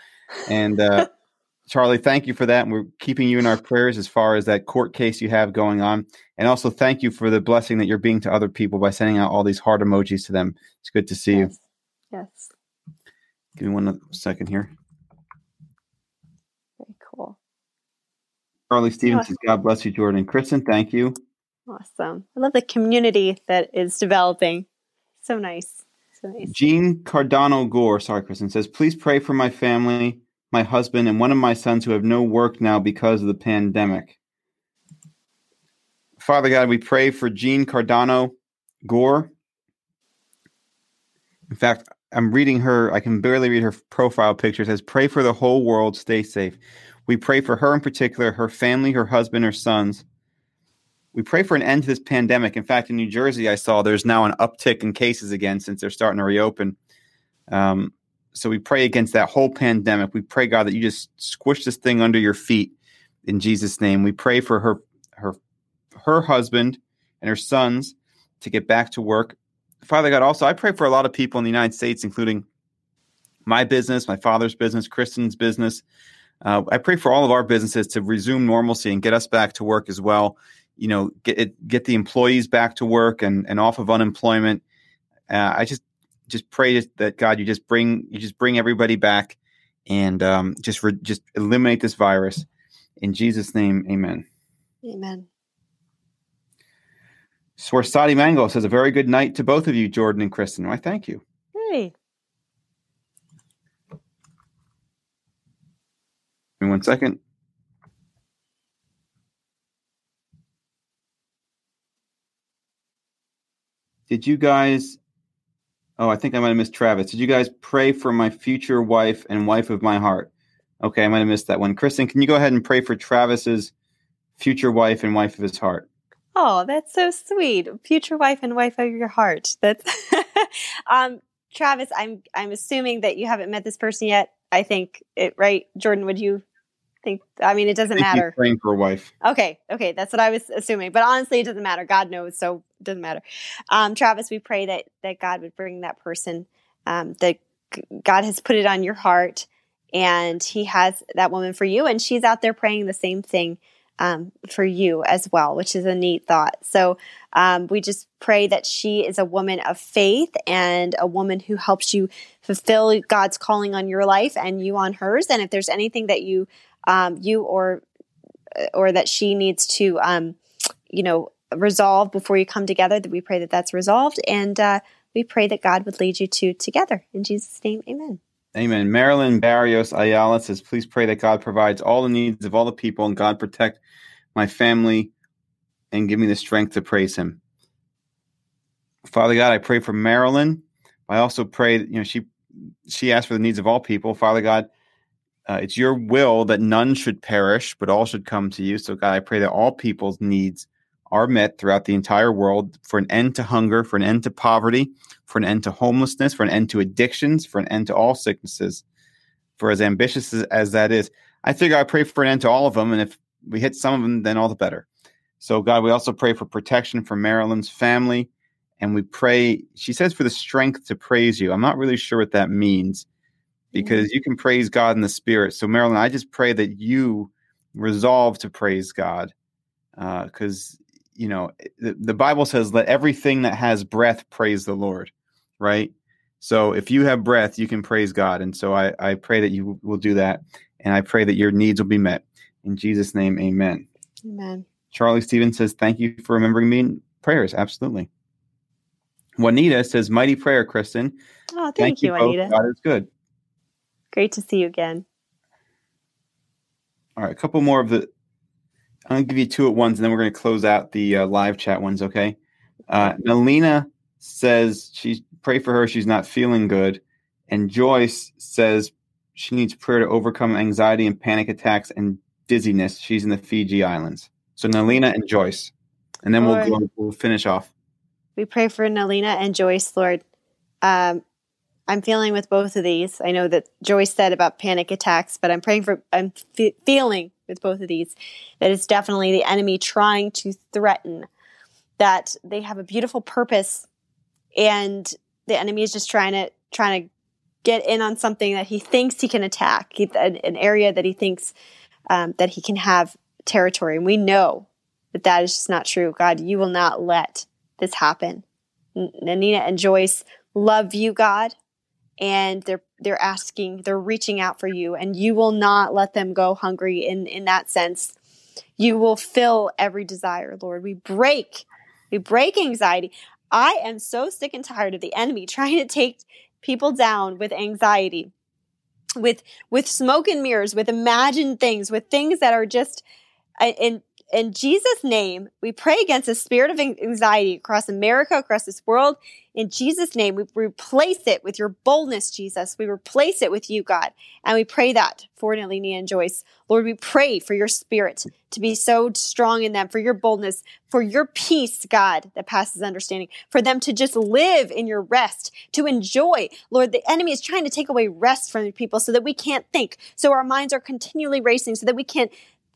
And uh, Charlie, thank you for that. And we're keeping you in our prayers as far as that court case you have going on. And also thank you for the blessing that you're being to other people by sending out all these heart emojis to them. It's good to see yes. you. Yes. Give me one second here. Very cool. Charlie Stevens says, God bless you, Jordan. Kristen, thank you. Awesome. I love the community that is developing. So nice. Jean Cardano Gore, sorry, Kristen, says, please pray for my family, my husband, and one of my sons who have no work now because of the pandemic. Father God, we pray for Jean Cardano Gore. In fact, I'm reading her, I can barely read her profile picture. It says, Pray for the whole world, stay safe. We pray for her in particular, her family, her husband, her sons we pray for an end to this pandemic. In fact, in New Jersey, I saw there's now an uptick in cases again since they're starting to reopen. Um, so we pray against that whole pandemic. We pray, God, that you just squish this thing under your feet in Jesus' name. We pray for her, her, her husband and her sons to get back to work. Father God, also, I pray for a lot of people in the United States, including my business, my father's business, Kristen's business. Uh, I pray for all of our businesses to resume normalcy and get us back to work as well you know get it, get the employees back to work and, and off of unemployment. Uh, I just just pray that God, you just bring you just bring everybody back and um, just re- just eliminate this virus in Jesus' name. Amen. Amen. Swarsadi Mango says a very good night to both of you, Jordan and Kristen. Why, thank you. Hey. Give me one second. Did you guys? Oh, I think I might have missed Travis. Did you guys pray for my future wife and wife of my heart? Okay, I might have missed that one. Kristen, can you go ahead and pray for Travis's future wife and wife of his heart? Oh, that's so sweet. Future wife and wife of your heart. That's um Travis, I'm I'm assuming that you haven't met this person yet. I think it right. Jordan, would you think I mean it doesn't matter. Praying for a wife. Okay, okay, that's what I was assuming. But honestly, it doesn't matter. God knows, so it doesn't matter. Um, Travis, we pray that that God would bring that person. Um, that God has put it on your heart, and He has that woman for you, and she's out there praying the same thing um, for you as well, which is a neat thought. So um, we just pray that she is a woman of faith and a woman who helps you fulfill God's calling on your life and you on hers. And if there's anything that you um, you or or that she needs to um, you know, resolved before you come together, that we pray that that's resolved. And uh, we pray that God would lead you two together. In Jesus' name, amen. Amen. Marilyn Barrios Ayala says, please pray that God provides all the needs of all the people and God protect my family and give me the strength to praise him. Father God, I pray for Marilyn. I also pray, you know, she she asked for the needs of all people. Father God, uh, it's your will that none should perish, but all should come to you. So God, I pray that all people's needs are met throughout the entire world for an end to hunger, for an end to poverty, for an end to homelessness, for an end to addictions, for an end to all sicknesses. For as ambitious as, as that is, I figure I pray for an end to all of them. And if we hit some of them, then all the better. So, God, we also pray for protection for Marilyn's family. And we pray, she says, for the strength to praise you. I'm not really sure what that means because mm-hmm. you can praise God in the spirit. So, Marilyn, I just pray that you resolve to praise God because uh, you know, the, the Bible says, let everything that has breath praise the Lord, right? So if you have breath, you can praise God. And so I, I pray that you will do that. And I pray that your needs will be met. In Jesus' name, amen. Amen. Charlie Stevens says, thank you for remembering me in prayers. Absolutely. Juanita says, mighty prayer, Kristen. Oh, thank, thank you, you Juanita. God is good. Great to see you again. All right, a couple more of the I'm gonna give you two at once, and then we're gonna close out the uh, live chat ones. Okay. Uh, Melina says she pray for her. She's not feeling good, and Joyce says she needs prayer to overcome anxiety and panic attacks and dizziness. She's in the Fiji Islands. So Nalina and Joyce, and then Lord, we'll go, we'll finish off. We pray for Nalina and Joyce, Lord. Um, I'm feeling with both of these. I know that Joyce said about panic attacks, but I'm praying for. I'm fe- feeling with both of these that it's definitely the enemy trying to threaten that they have a beautiful purpose and the enemy is just trying to trying to get in on something that he thinks he can attack an, an area that he thinks um, that he can have territory and we know that that is just not true god you will not let this happen Nina and Joyce love you, God, and they're they're asking, they're reaching out for you, and you will not let them go hungry in in that sense. You will fill every desire, Lord. We break, we break anxiety. I am so sick and tired of the enemy trying to take people down with anxiety, with with smoke and mirrors, with imagined things, with things that are just uh, in in Jesus' name, we pray against the spirit of anxiety across America, across this world. In Jesus' name, we replace it with your boldness, Jesus. We replace it with you, God. And we pray that for Nalini and Joyce. Lord, we pray for your spirit to be so strong in them, for your boldness, for your peace, God, that passes understanding, for them to just live in your rest, to enjoy. Lord, the enemy is trying to take away rest from people so that we can't think. So our minds are continually racing so that we can't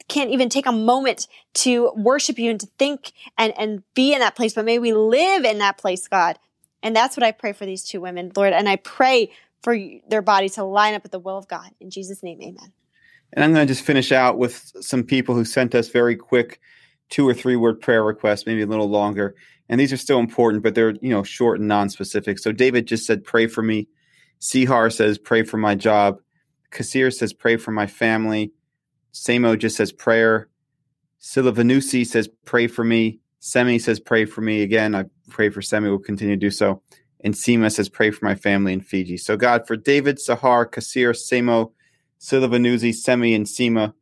can't even take a moment to worship you and to think and, and be in that place, but may we live in that place, God. And that's what I pray for these two women, Lord. And I pray for their body to line up with the will of God. In Jesus' name, amen. And I'm going to just finish out with some people who sent us very quick two or three word prayer requests, maybe a little longer. And these are still important, but they're, you know, short and non-specific. So David just said, pray for me. Sihar says, pray for my job. Kasir says, pray for my family. Samo just says prayer. Silavanusi says pray for me. Semi says pray for me. Again, I pray for Semi. We'll continue to do so. And Sima says pray for my family in Fiji. So God, for David, Sahar, Kasir, Samo, Silavanusi, Semi, and Sima.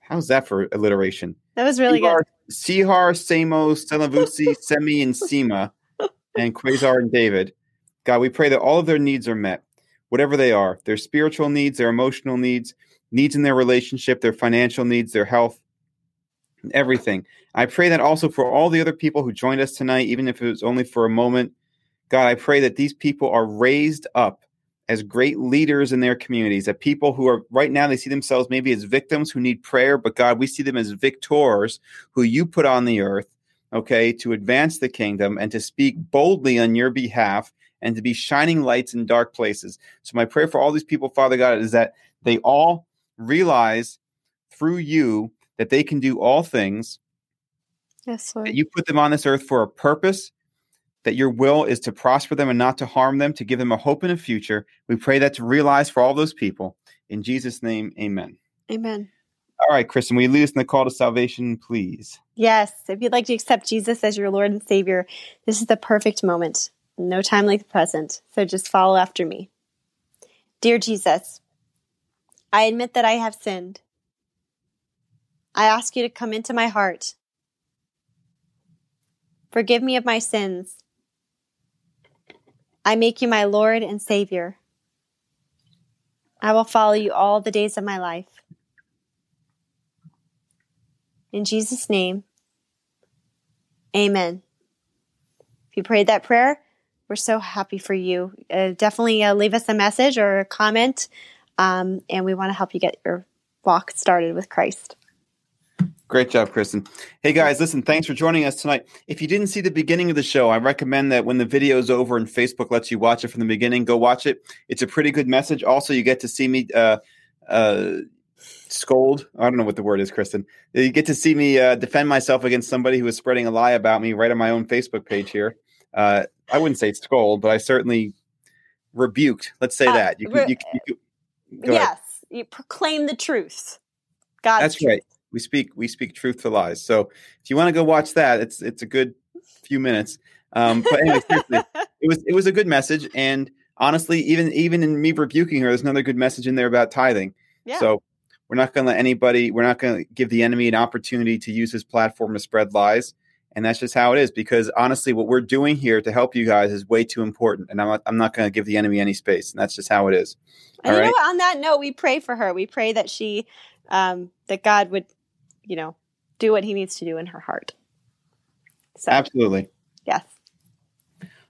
How's that for alliteration? That was really Sihar, good. Sihar, Samo, Selavusi, Semi, and Sima, and Quasar and David. God, we pray that all of their needs are met, whatever they are their spiritual needs, their emotional needs, needs in their relationship, their financial needs, their health, everything. I pray that also for all the other people who joined us tonight, even if it was only for a moment. God, I pray that these people are raised up as great leaders in their communities, that people who are right now, they see themselves maybe as victims who need prayer, but God, we see them as victors who you put on the earth, okay, to advance the kingdom and to speak boldly on your behalf and to be shining lights in dark places. So, my prayer for all these people, Father God, is that they all realize through you that they can do all things. Yes, Lord. That you put them on this earth for a purpose, that your will is to prosper them and not to harm them, to give them a hope and a future. We pray that to realize for all those people. In Jesus' name, amen. Amen. All right, Kristen, will you lead us in the call to salvation, please? Yes. If you'd like to accept Jesus as your Lord and Savior, this is the perfect moment. No time like the present. So just follow after me. Dear Jesus, I admit that I have sinned. I ask you to come into my heart. Forgive me of my sins. I make you my Lord and Savior. I will follow you all the days of my life. In Jesus' name, amen. If you prayed that prayer, we're so happy for you. Uh, definitely uh, leave us a message or a comment, um, and we want to help you get your walk started with Christ. Great job, Kristen. Hey guys, listen, thanks for joining us tonight. If you didn't see the beginning of the show, I recommend that when the video is over and Facebook lets you watch it from the beginning, go watch it. It's a pretty good message. Also, you get to see me uh, uh, scold. I don't know what the word is, Kristen. You get to see me uh, defend myself against somebody who is spreading a lie about me right on my own Facebook page here. Uh, I wouldn't say scold, but I certainly rebuked. Let's say Uh, that. You, could- you, you, go ahead. yes, you proclaim the truth. God's That's truth. right. We speak we speak truth to lies. So if you want to go watch that, it's it's a good few minutes. Um, but anyway, it was it was a good message, and honestly, even even in me rebuking her, there's another good message in there about tithing. Yeah. So we're not going to let anybody, we're not going to give the enemy an opportunity to use his platform to spread lies. And that's just how it is. Because honestly, what we're doing here to help you guys is way too important. And I'm not, I'm not going to give the enemy any space. And that's just how it is. And All you know right. what? On that note, we pray for her. We pray that she, um, that God would, you know, do what He needs to do in her heart. So Absolutely. yes,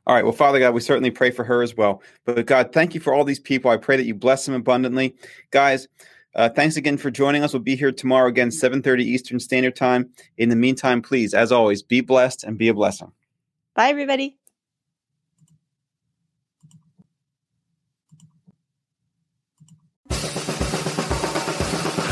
All right. Well, Father God, we certainly pray for her as well. But God, thank you for all these people. I pray that you bless them abundantly. Guys, uh, thanks again for joining us. We'll be here tomorrow again, 7.30 Eastern Standard Time. In the meantime, please, as always, be blessed and be a blessing. bye everybody.